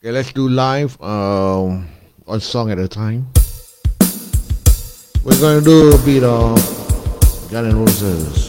Okay, let's do live um, one song at a time. We're gonna do a bit of "Garden Roses.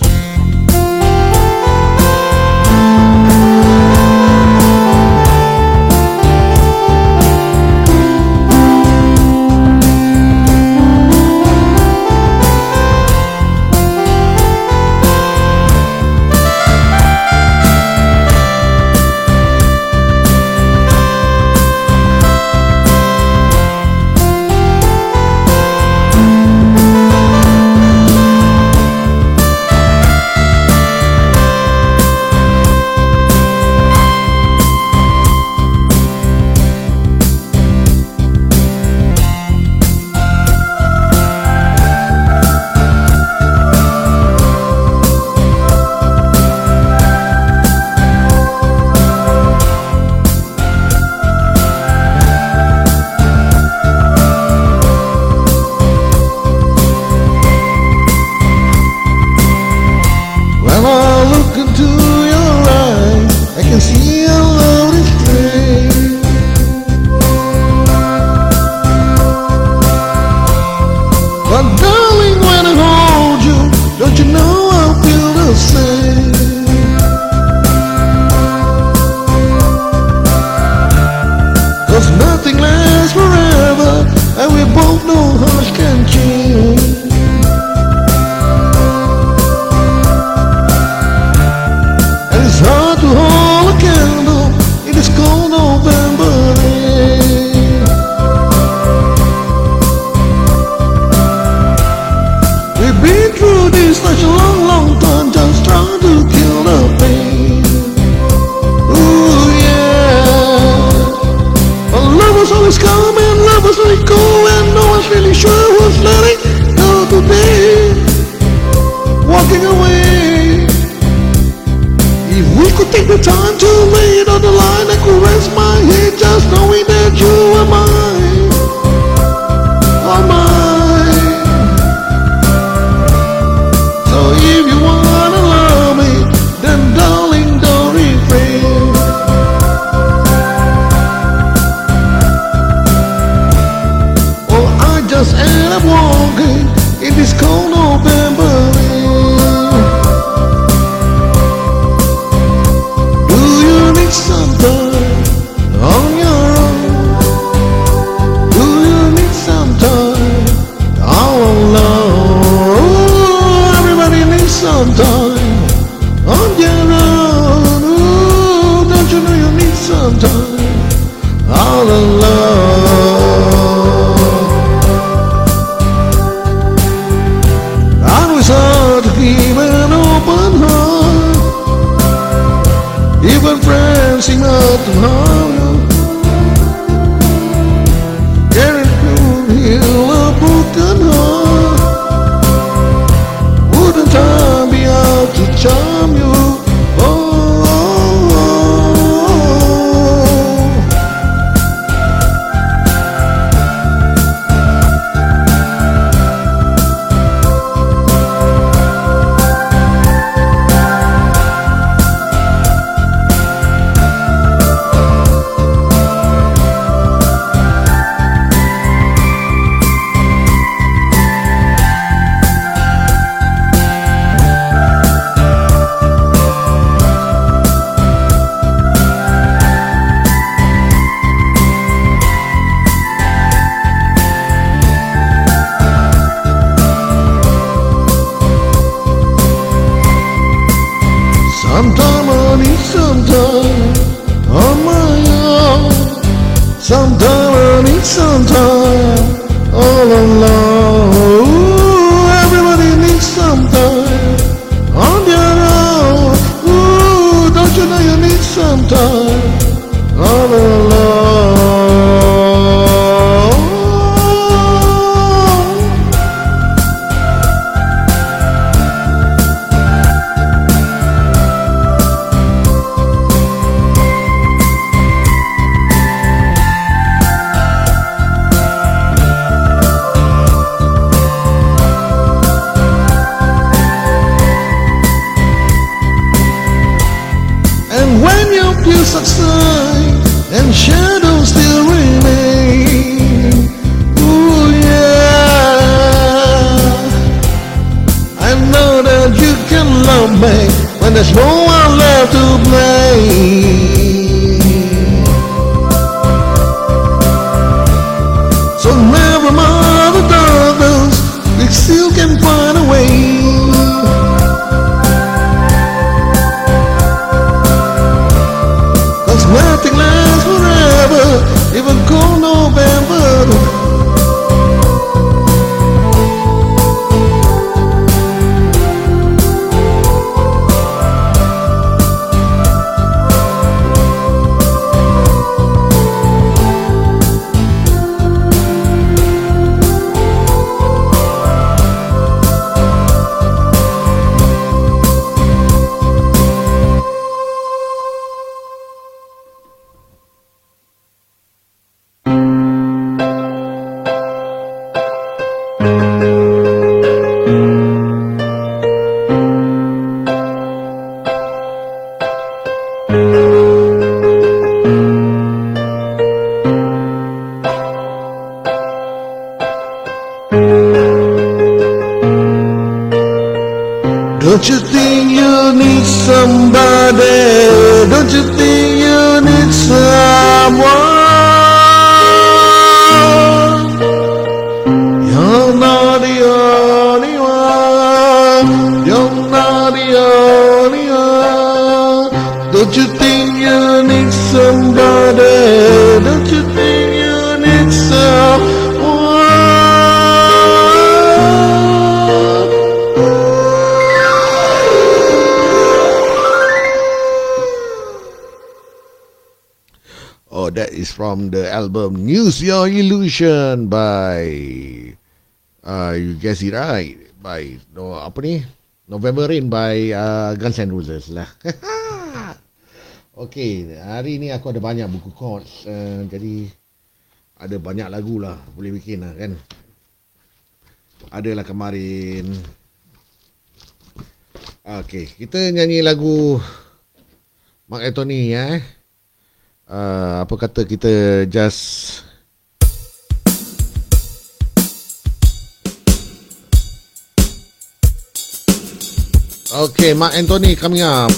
album News Your Illusion by uh, You Guess It Right by no, apa ni? November Rain by uh, Guns N' Roses lah. okay, hari ni aku ada banyak buku chords. Uh, jadi, ada banyak lagu lah. Boleh bikin lah kan? Adalah kemarin. Okay, kita nyanyi lagu Mark Anthony ya. Eh? Ah, apa kata kita just Okay, Mark Anthony coming up.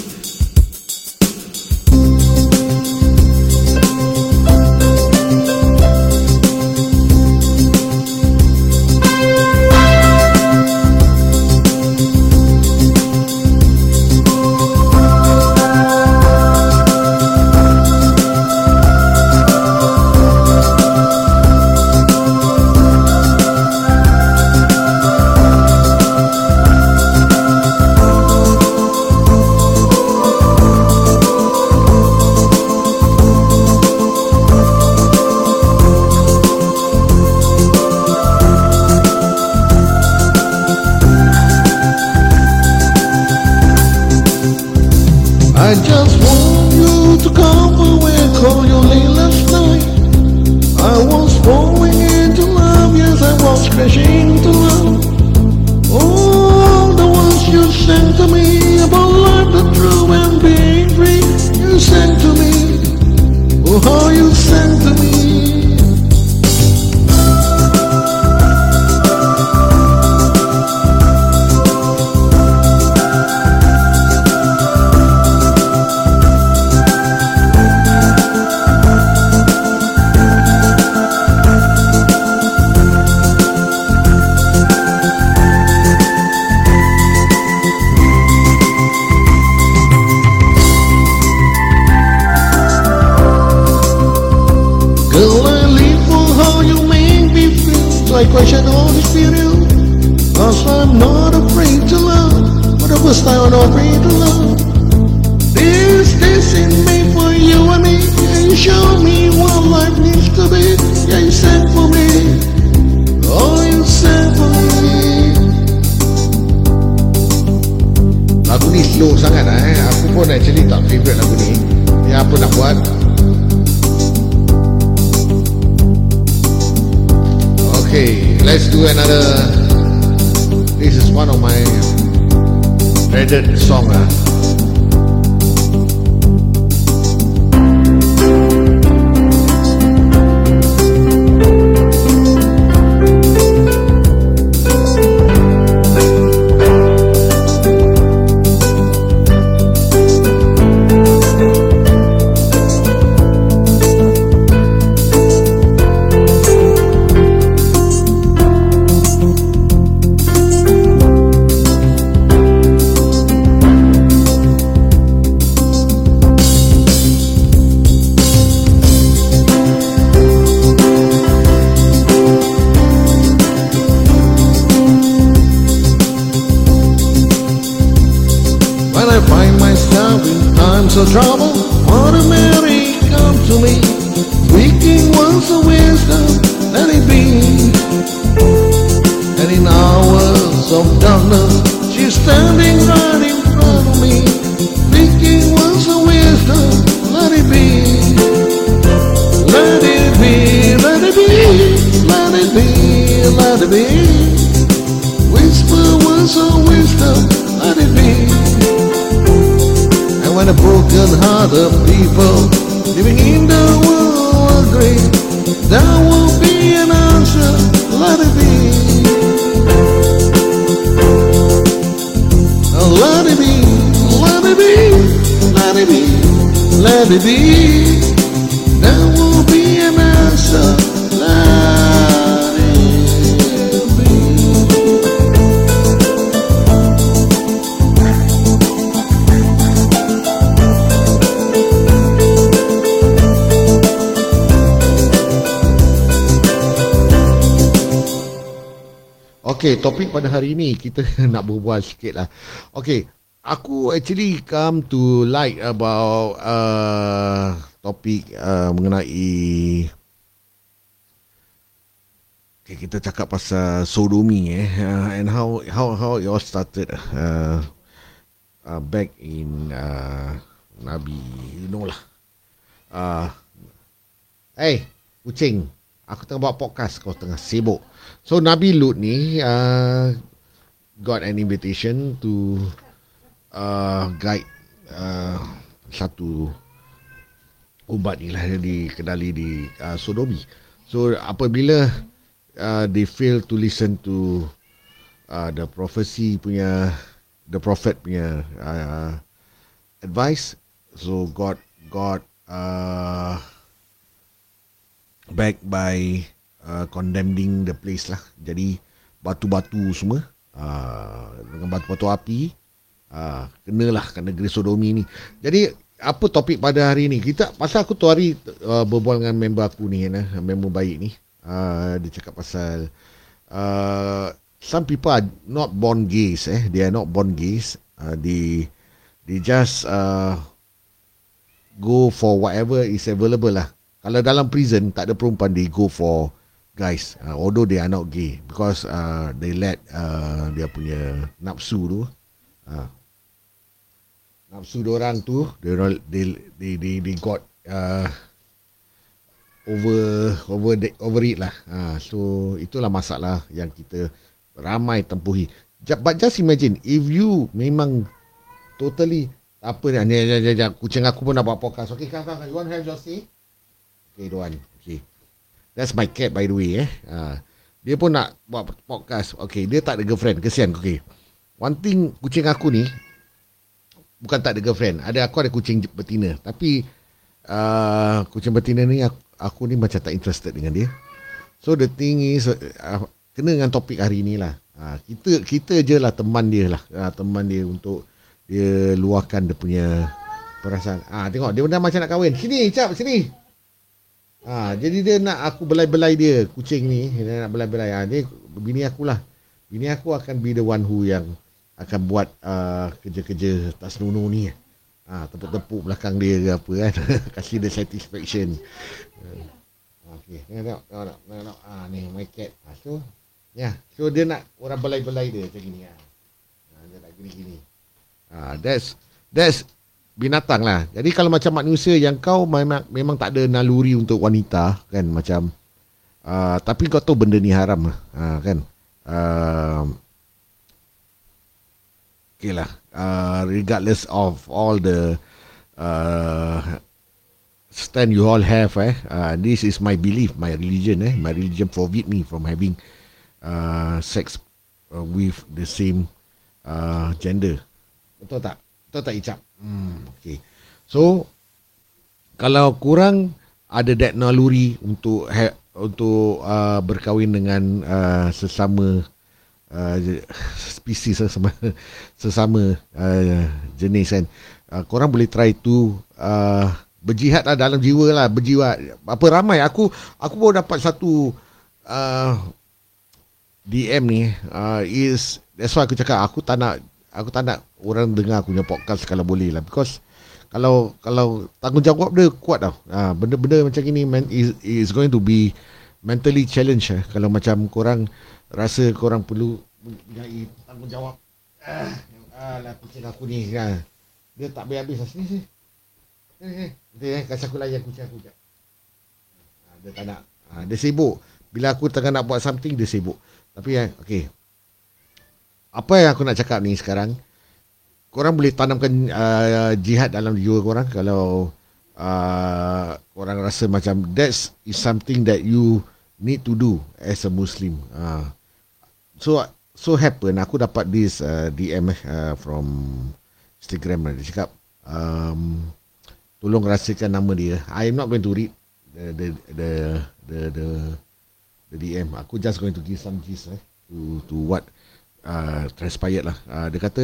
drum Okey, topik pada hari ini kita nak berbual sikit lah. Okey, aku actually come to like about uh, topik uh, mengenai okay, kita cakap pasal sodomi eh uh, and how how how it all started uh, uh, back in uh, Nabi you know lah. Uh, hey, kucing. Aku tengah buat podcast kau tengah sibuk. So Nabi Lut ni uh, got an invitation to uh, guide uh, satu ubat ni lah di kedali di uh, Sodomi. So apabila uh, they fail to listen to uh, the prophecy punya the prophet punya uh, advice, so God God uh, back by uh, condemning the place lah. Jadi batu-batu semua uh, dengan batu-batu api uh, kenalah ke negeri Sodomi ni. Jadi apa topik pada hari ni? Kita pasal aku tu hari uh, berbual dengan member aku ni kan, member baik ni. Uh, dia cakap pasal uh, some people are not born gays eh. They are not born gays. Uh, they they just uh, go for whatever is available lah. Kalau dalam prison tak ada perempuan they go for guys. Uh, although they are not gay. Because uh, they let uh, dia punya nafsu tu uh, nafsu orang tu they they they they, they got uh, over over the, over it lah. Uh, so itulah masalah yang kita ramai tempuhi. But just imagine if you memang totally apa ni ni, ni kucing aku pun nak buat podcast. Okay come come you want have your say Okay, don't want. Okay. That's my cat by the way eh. Ha. Dia pun nak buat podcast. Okay, dia tak ada girlfriend. Kesian. Okay. One thing kucing aku ni bukan tak ada girlfriend. Ada aku ada kucing betina. Tapi uh, kucing betina ni aku, aku ni macam tak interested dengan dia. So the thing is uh, kena dengan topik hari ni lah. Uh, kita kita je lah teman dia lah. Uh, teman dia untuk dia luahkan dia punya perasaan. Ah tengok dia dah macam nak kahwin. Sini, cap, sini. Ha, jadi dia nak aku belai-belai dia kucing ni. Dia nak belai-belai. Ha, dia bini aku lah. Bini aku akan be the one who yang akan buat uh, kerja-kerja tas nunu ni. Ha, tepuk-tepuk belakang dia ke apa kan. Kasih dia satisfaction. Ha, okay tengok tengok tengok, tengok. Ha, ni my cat. Ha, so ya yeah. so dia nak orang belai-belai dia macam ni ha. ha dia nak gini-gini. Ha, that's that's binatang lah. Jadi kalau macam manusia yang kau memang, memang tak ada naluri untuk wanita kan macam uh, tapi kau tahu benda ni haram lah uh, kan. Uh, okay lah. Uh, regardless of all the uh, stand you all have eh. Uh, this is my belief, my religion eh. My religion forbid me from having uh, sex uh, with the same uh, gender. Betul tak? Betul tak Icap? Hmm, okay. So kalau kurang ada that naluri untuk untuk uh, berkahwin dengan uh, sesama uh, spesies sesama sesama uh, jenis kan. Uh, korang boleh try to uh, berjihad lah dalam jiwa lah berjiwa apa ramai aku aku baru dapat satu uh, DM ni uh, is that's why aku cakap aku tak nak aku tak nak orang dengar aku punya podcast kalau boleh lah because kalau kalau tanggungjawab dia kuat tau. Ha, benda-benda macam ini man, is, is going to be mentally challenge eh. Kalau macam korang rasa korang perlu mempunyai tanggungjawab. Ah, alah kucing aku ni. Ha. Dia tak habis-habis lah. Sini, sini. Sini, sini. eh, kasih aku layan kucing aku sekejap. Ha, dia tak nak. Ha, dia sibuk. Bila aku tengah nak buat something, dia sibuk. Tapi, eh, okay. Apa yang aku nak cakap ni sekarang, korang boleh tanamkan uh, jihad dalam jiwa korang kalau uh, korang rasa macam that is something that you need to do as a Muslim. Uh, so so happen aku dapat this uh, DM uh, from Instagram dia cakap um, tolong rahsiakan nama dia. I am not going to read the the the the, the, the DM. Aku just going to give some gist eh, to to what uh, transpired lah. Uh, dia kata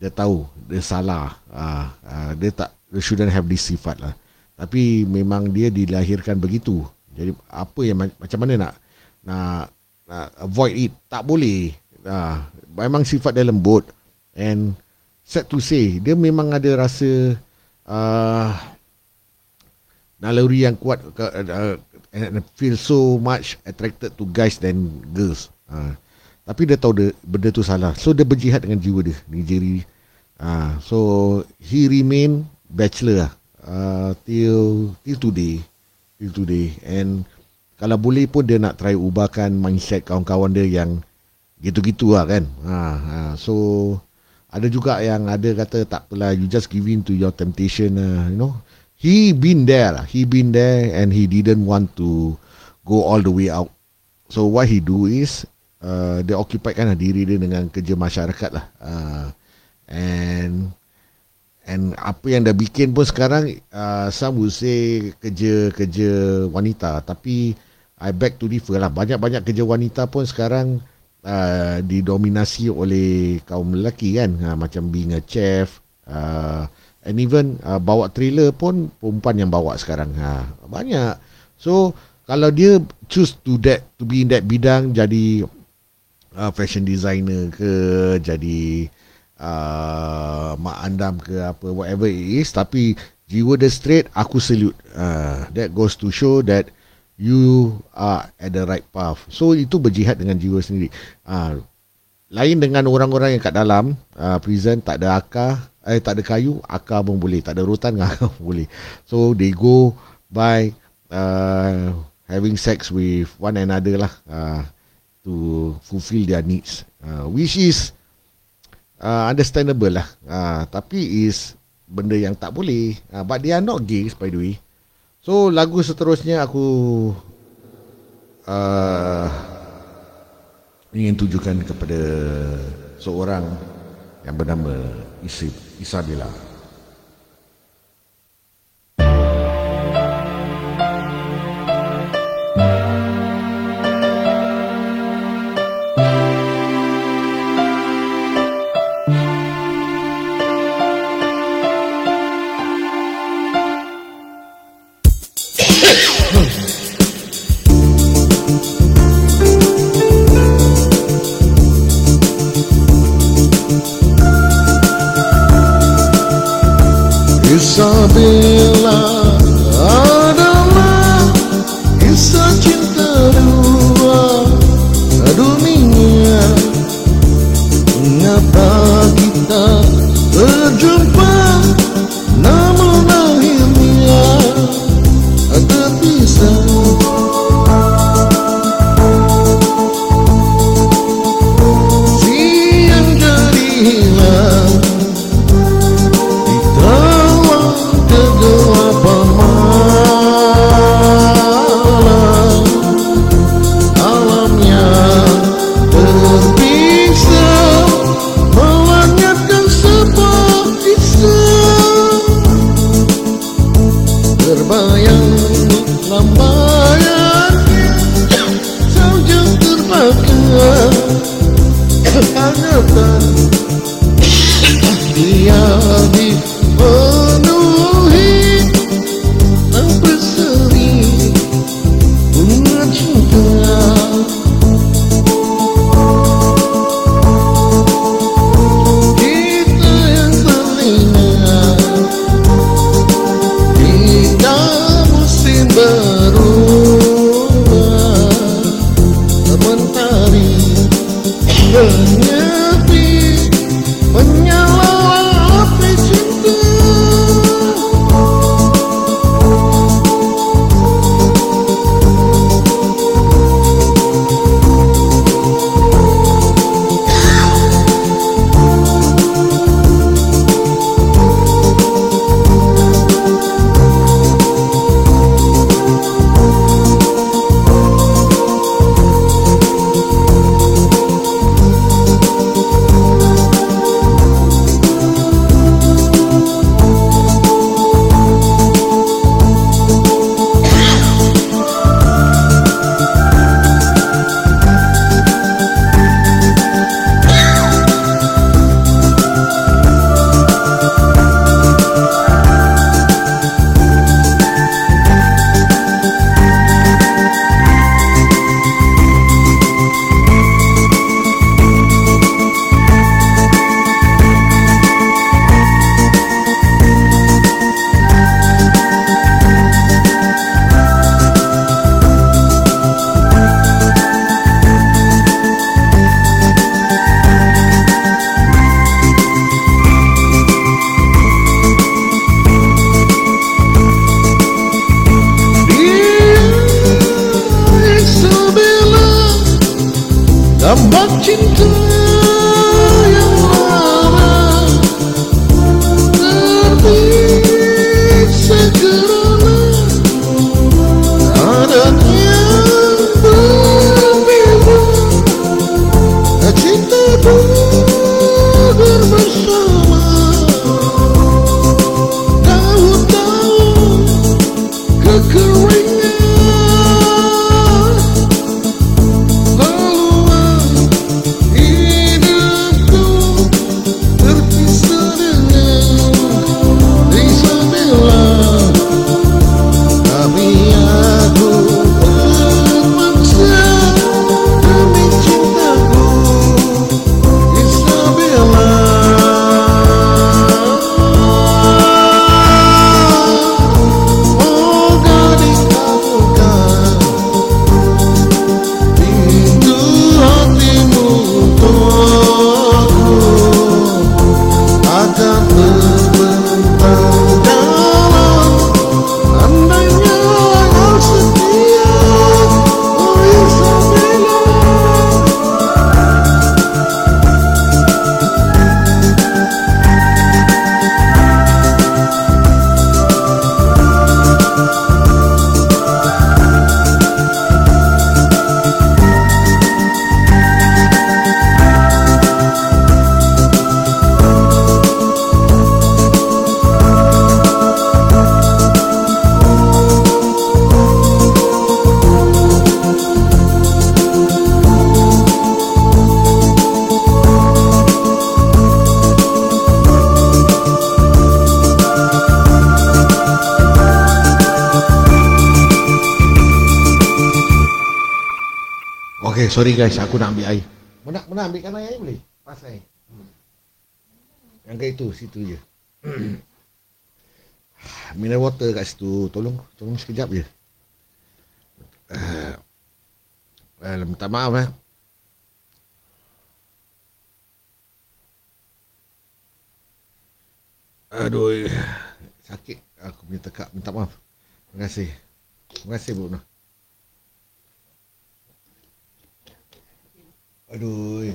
dia tahu dia salah. Uh, uh, dia tak dia shouldn't have this sifat lah. Tapi memang dia dilahirkan begitu. Jadi apa yang macam mana nak nak, nak avoid it? Tak boleh. Uh, memang sifat dia lembut. And sad to say dia memang ada rasa uh, naluri yang kuat uh, and feel so much attracted to guys than girls. Uh, tapi dia tahu dia, benda tu salah. So dia berjihad dengan jiwa dia. Nigeri. Uh, so he remain bachelor uh, till till today. Till today. And kalau boleh pun dia nak try ubahkan mindset kawan-kawan dia yang gitu-gitu lah kan. Uh, uh, so ada juga yang ada kata tak apalah you just give in to your temptation uh, you know. He been there lah. He been there and he didn't want to go all the way out. So what he do is uh, dia occupy kan diri dia dengan kerja masyarakat lah. Uh, and and apa yang dah bikin pun sekarang uh, some would say kerja-kerja wanita. Tapi I beg to differ lah. Banyak-banyak kerja wanita pun sekarang uh, didominasi oleh kaum lelaki kan. Uh, macam being a chef uh, and even uh, bawa trailer pun perempuan yang bawa sekarang. Uh, banyak. So kalau dia choose to that to be in that bidang jadi uh, fashion designer ke jadi uh, mak andam ke apa whatever it is tapi jiwa dia straight aku salute. Uh, that goes to show that you are at the right path. So itu berjihad dengan jiwa sendiri. Uh, lain dengan orang-orang yang kat dalam uh, prison tak ada akar eh tak ada kayu akar pun boleh. Tak ada rotan akar pun boleh. So they go by uh, having sex with one another lah. Uh, to fulfill their needs. Uh, which is uh, understandable lah. Uh, tapi is benda yang tak boleh. Uh, but they are not gays by the way. So lagu seterusnya aku uh, ingin tujukan kepada seorang yang bernama Isabella Isabela sorry guys, aku nak ambil air. Mau nak, nak ambilkan air boleh? Pas air. Hmm. Yang ke itu, situ je. Mineral water kat situ. Tolong, tolong sekejap je. Uh, minta maaf eh. Aduh, sakit aku punya tekak. Minta maaf. Terima kasih. Terima kasih Bu Noh. Aduh.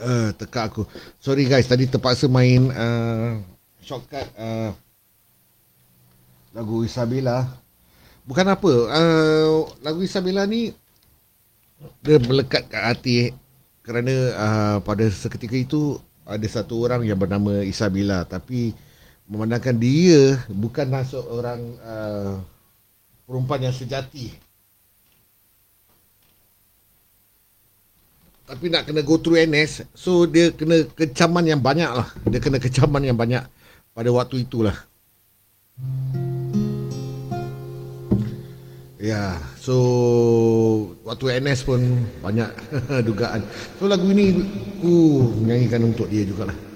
Uh, tekak aku. Sorry guys, tadi terpaksa main uh, shortcut uh, lagu Isabella. Bukan apa, uh, lagu Isabella ni dia melekat kat hati kerana uh, pada seketika itu ada satu orang yang bernama Isabella tapi memandangkan dia bukanlah seorang uh, perempuan yang sejati tapi nak kena go through NS so dia kena kecaman yang banyak lah. Dia kena kecaman yang banyak pada waktu itulah. Ya so waktu NS pun banyak dugaan. So lagu ini aku menyanyikan untuk dia jugalah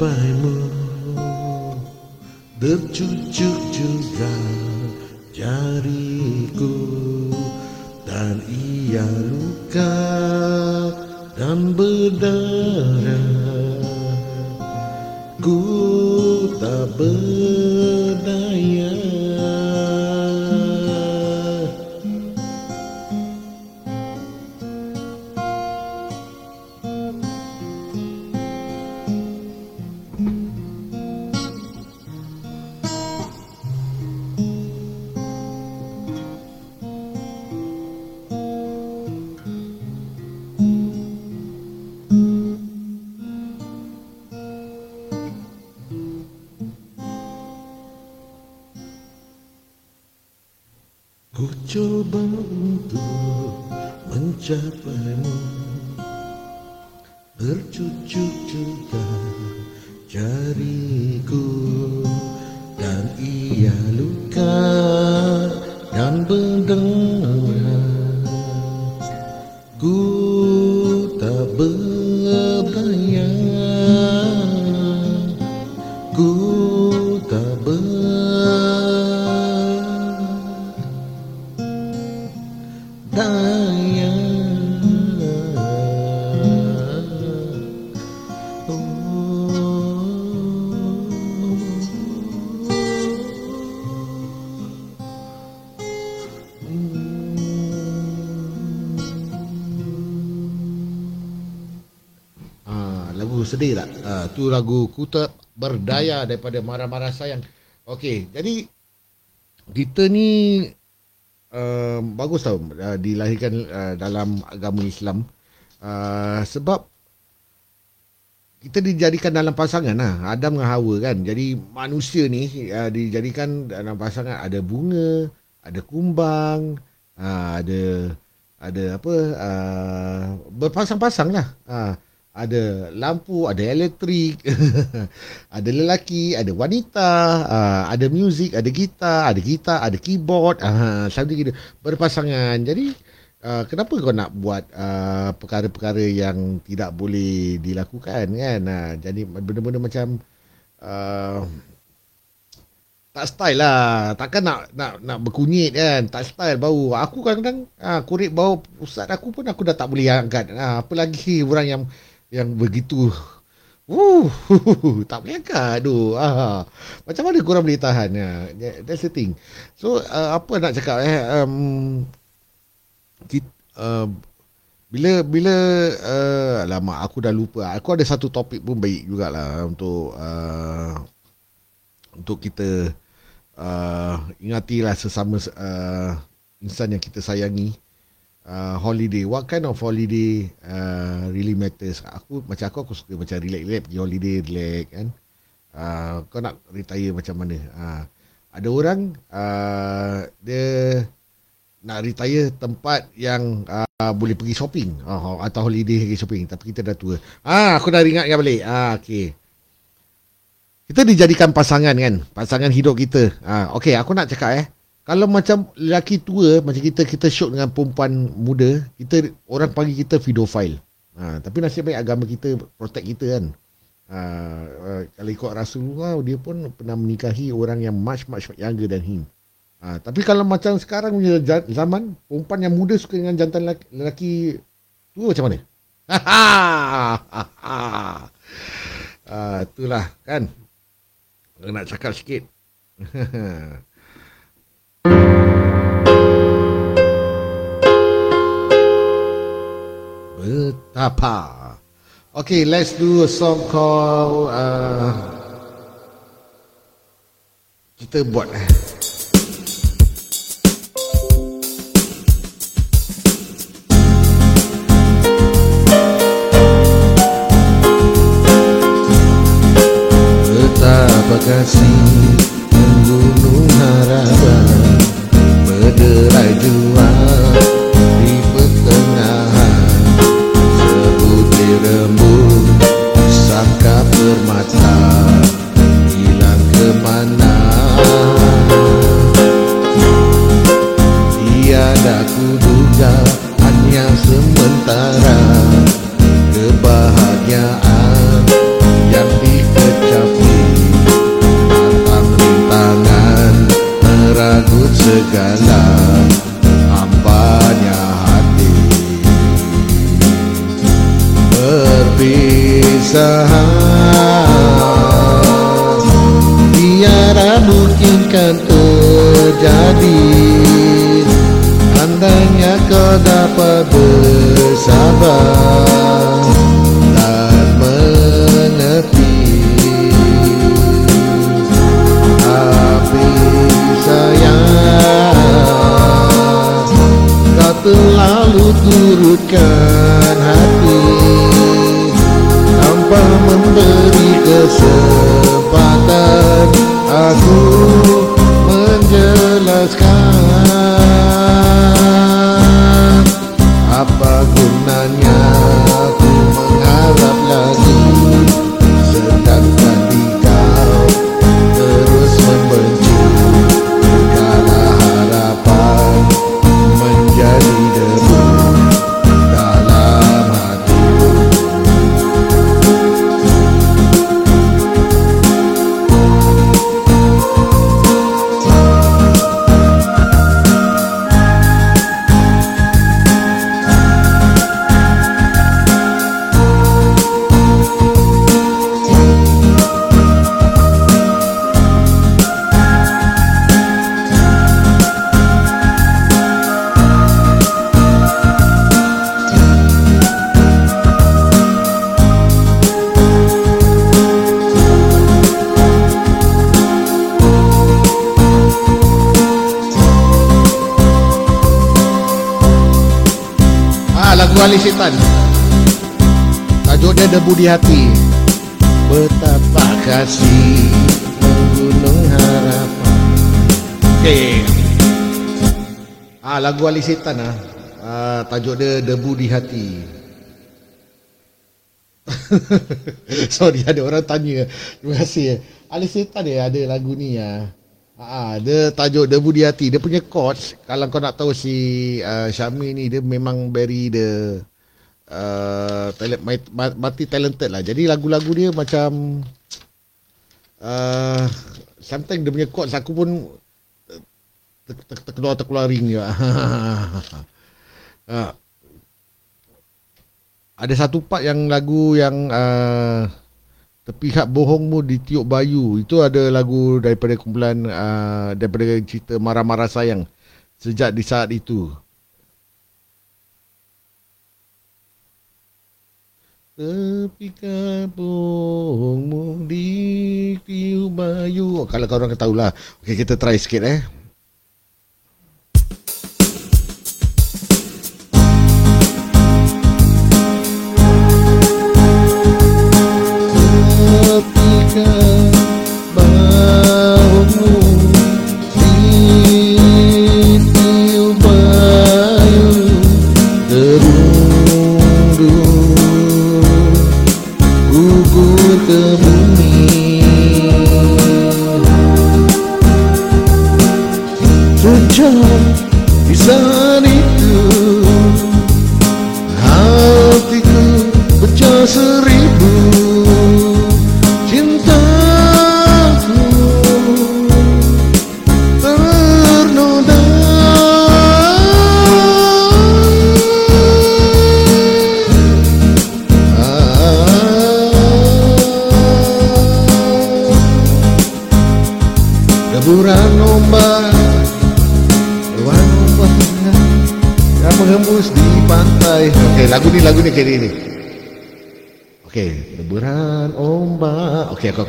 bài mưa đớp chút chút sedih tak? Ah, tu lagu ku tak berdaya daripada marah-marah sayang. Okey, jadi kita ni uh, bagus tau uh, dilahirkan uh, dalam agama Islam uh, sebab kita dijadikan dalam pasangan lah Adam dengan Hawa kan jadi manusia ni uh, dijadikan dalam pasangan ada bunga ada kumbang uh, ada ada apa uh, berpasang-pasang lah uh, ada lampu, ada elektrik, ada lelaki, ada wanita, uh, ada muzik, ada gitar, ada gitar, ada keyboard, uh, selalu gitu berpasangan. Jadi uh, kenapa kau nak buat perkara-perkara yang tidak boleh dilakukan kan? Jadi benda-benda macam tak style lah. Takkan nak nak nak berkunyit kan. Tak style bau. Aku kadang-kadang uh, kurit bau ustaz aku pun aku dah tak boleh angkat. Uh, apa lagi orang yang yang begitu Uh, tak boleh angkat tu. Ah, macam mana korang boleh tahan? Ya, that's the thing. So, uh, apa nak cakap eh? Um, kita, uh, bila bila uh, lama aku dah lupa. Aku ada satu topik pun baik jugalah untuk uh, untuk kita uh, ingatilah sesama uh, insan yang kita sayangi uh, holiday. What kind of holiday uh, really matters? Aku macam aku aku suka macam relax-relax pergi holiday, relax kan. Uh, kau nak retire macam mana? Uh, ada orang uh, dia nak retire tempat yang uh, boleh pergi shopping uh, atau holiday pergi shopping tapi kita dah tua. Ah aku dah ingat balik. Ah okey. Kita dijadikan pasangan kan, pasangan hidup kita. Ah okey aku nak cakap eh kalau macam lelaki tua macam kita kita shock dengan perempuan muda kita orang panggil kita pedophile. Ha, tapi nasib baik agama kita protect kita kan. Ha, uh, kalau ikut Rasulullah dia pun pernah menikahi orang yang much much younger than him. Ha, tapi kalau macam sekarang punya zaman perempuan yang muda suka dengan jantan lelaki, lelaki tua macam mana? Ha, itulah kan. Nak cakap sikit Betapa. Okay, let's do a song called uh, kita buat eh. Let's go. Kasih menggunung harapan. Okey. Ah, lagu Ali Setan ah. ah tajuk dia debu di hati. Sorry ada orang tanya. Terima kasih. Ali Setan dia ada lagu ni. Ah, dia tajuk debu di hati. Dia punya chords kalau kau nak tahu si uh, Syami ni dia memang very the uh, talent, multi talented lah. Jadi lagu-lagu dia macam uh, sometimes dia punya chords aku pun ter- terkeluar terkeluar ring juga. uh, ada satu part yang lagu yang uh, Terpihak bohongmu ditiup bayu Itu ada lagu daripada kumpulan uh, Daripada cerita Marah-Marah Sayang Sejak di saat itu Terpihak bohongmu ditiup bayu. Oh, Kalau korang tahu lah Okay kita try sikit eh. Ketika bahumu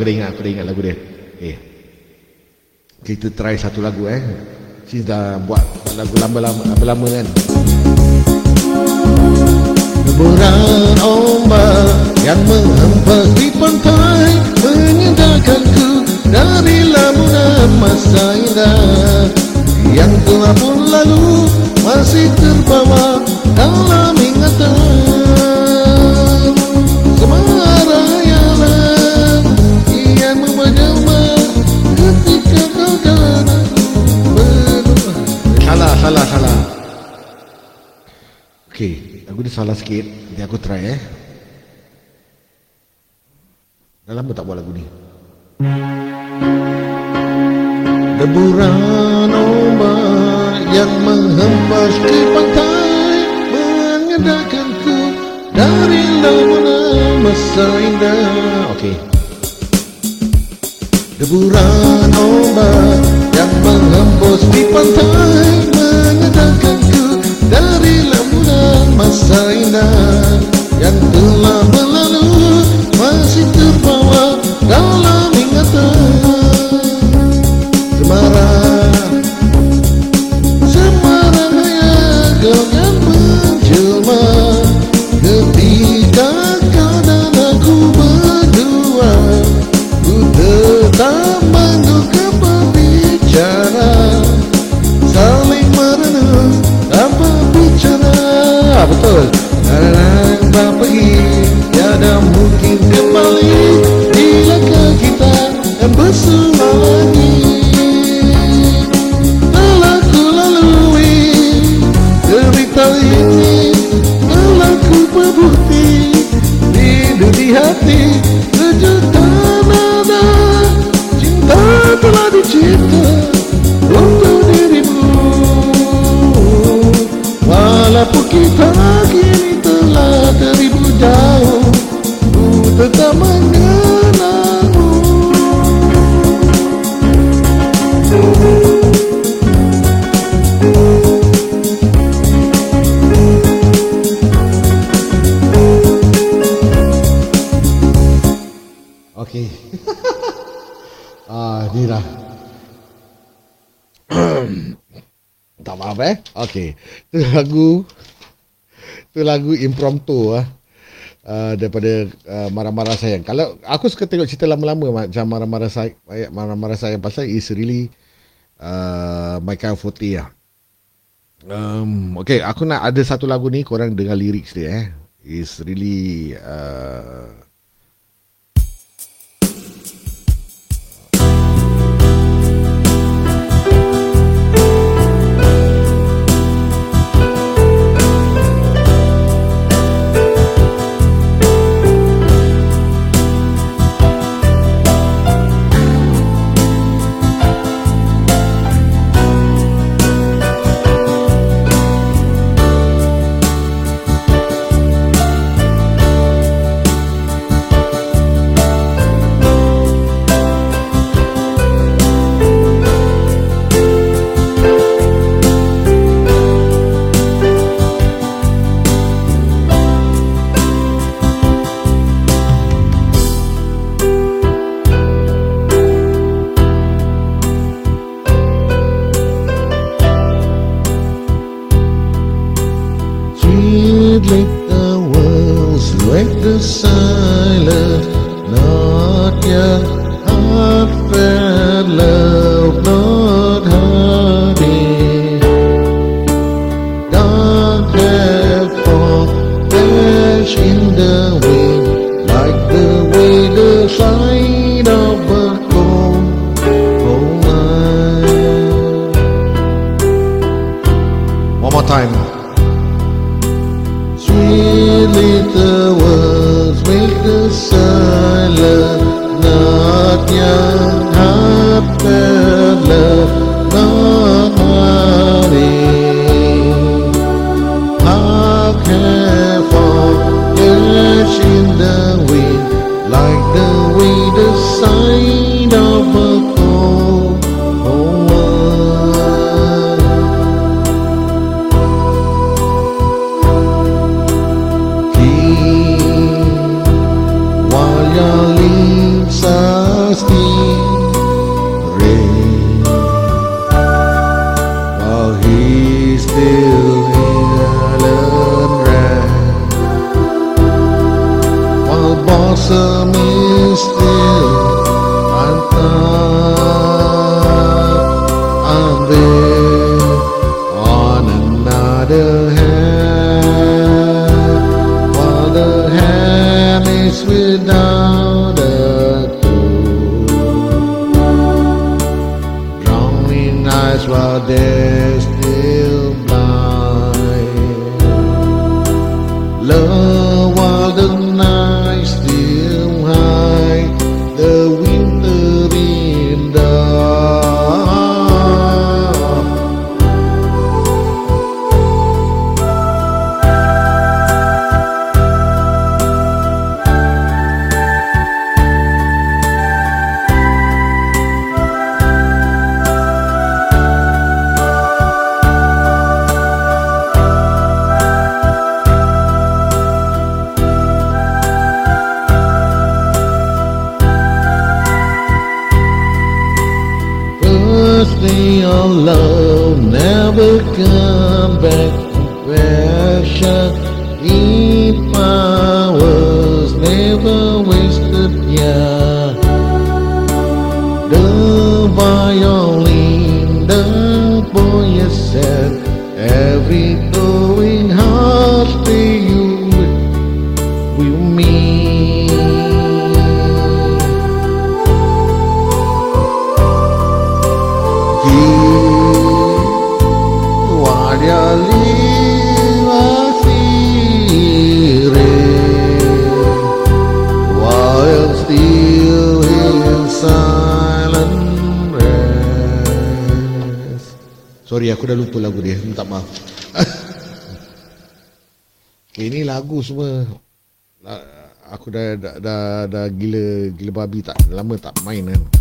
kena ingat Aku kena ingat lagu dia. Okey Kita try satu lagu eh. Kita dah buat lagu lama-lama lama kan. Deburan ombak Yang menghempas di pantai Menyedarkanku dari lamunan masa indah. Yang telah pun lalu masih terbawa dalam ingatan. Semarayalah salah salah. Okey, aku ni salah sikit. Nanti aku try eh. Dah lama tak buat lagu ni. Deburan ombak yang menghempas di pantai Mengedakanku dari lamunan masa indah. Okey. Deburan ombak yang menghempas di pantai Yandula minta maaf eh. Okey. itu lagu itu lagu impromptu ah. Uh, daripada uh, marah-marah sayang. Kalau aku suka tengok cerita lama-lama macam marah-marah sayang, eh, marah-marah sayang pasal is really uh, my kind of forty lah. Um, okay, aku nak ada satu lagu ni korang dengar lirik dia eh. Is really uh, Okay, ni lagu semua lah, aku dah dah dah, dah gila gila babi tak lama tak main kan. Eh.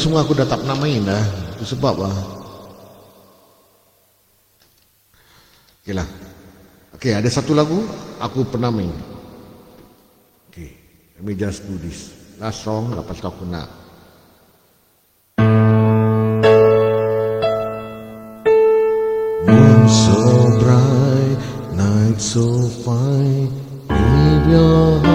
semua aku dah tak pernah main dah. Itu sebab lah. Okey lah. Okey ada satu lagu Aku pernah main. Okey Let me just do this. Last song Lepas tu aku nak. Moon so bright Night so fine Leave your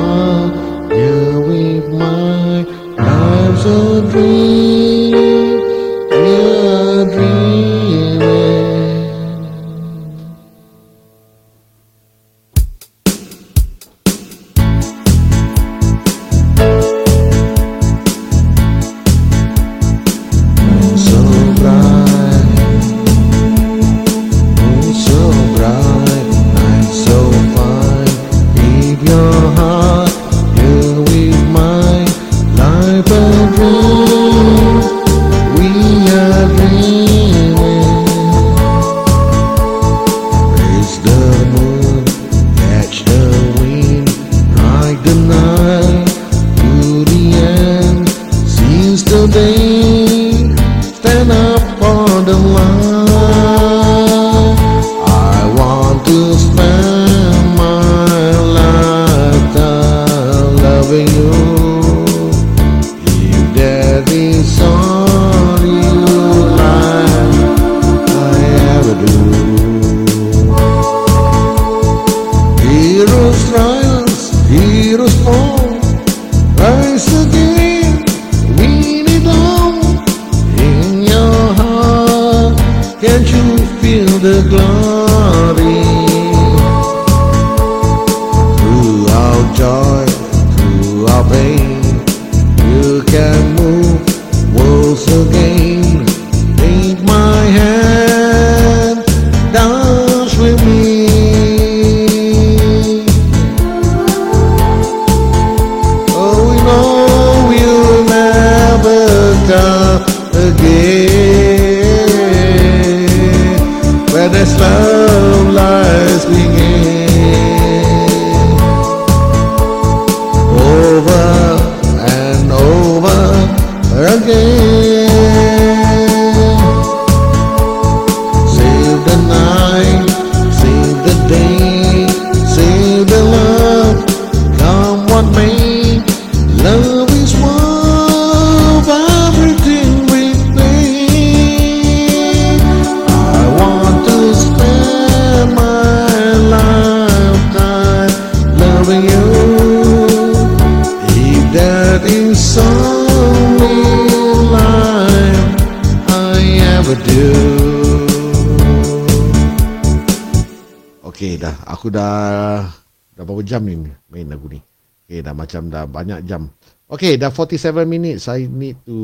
macam dah banyak jam. Okay, dah 47 minutes. I need to.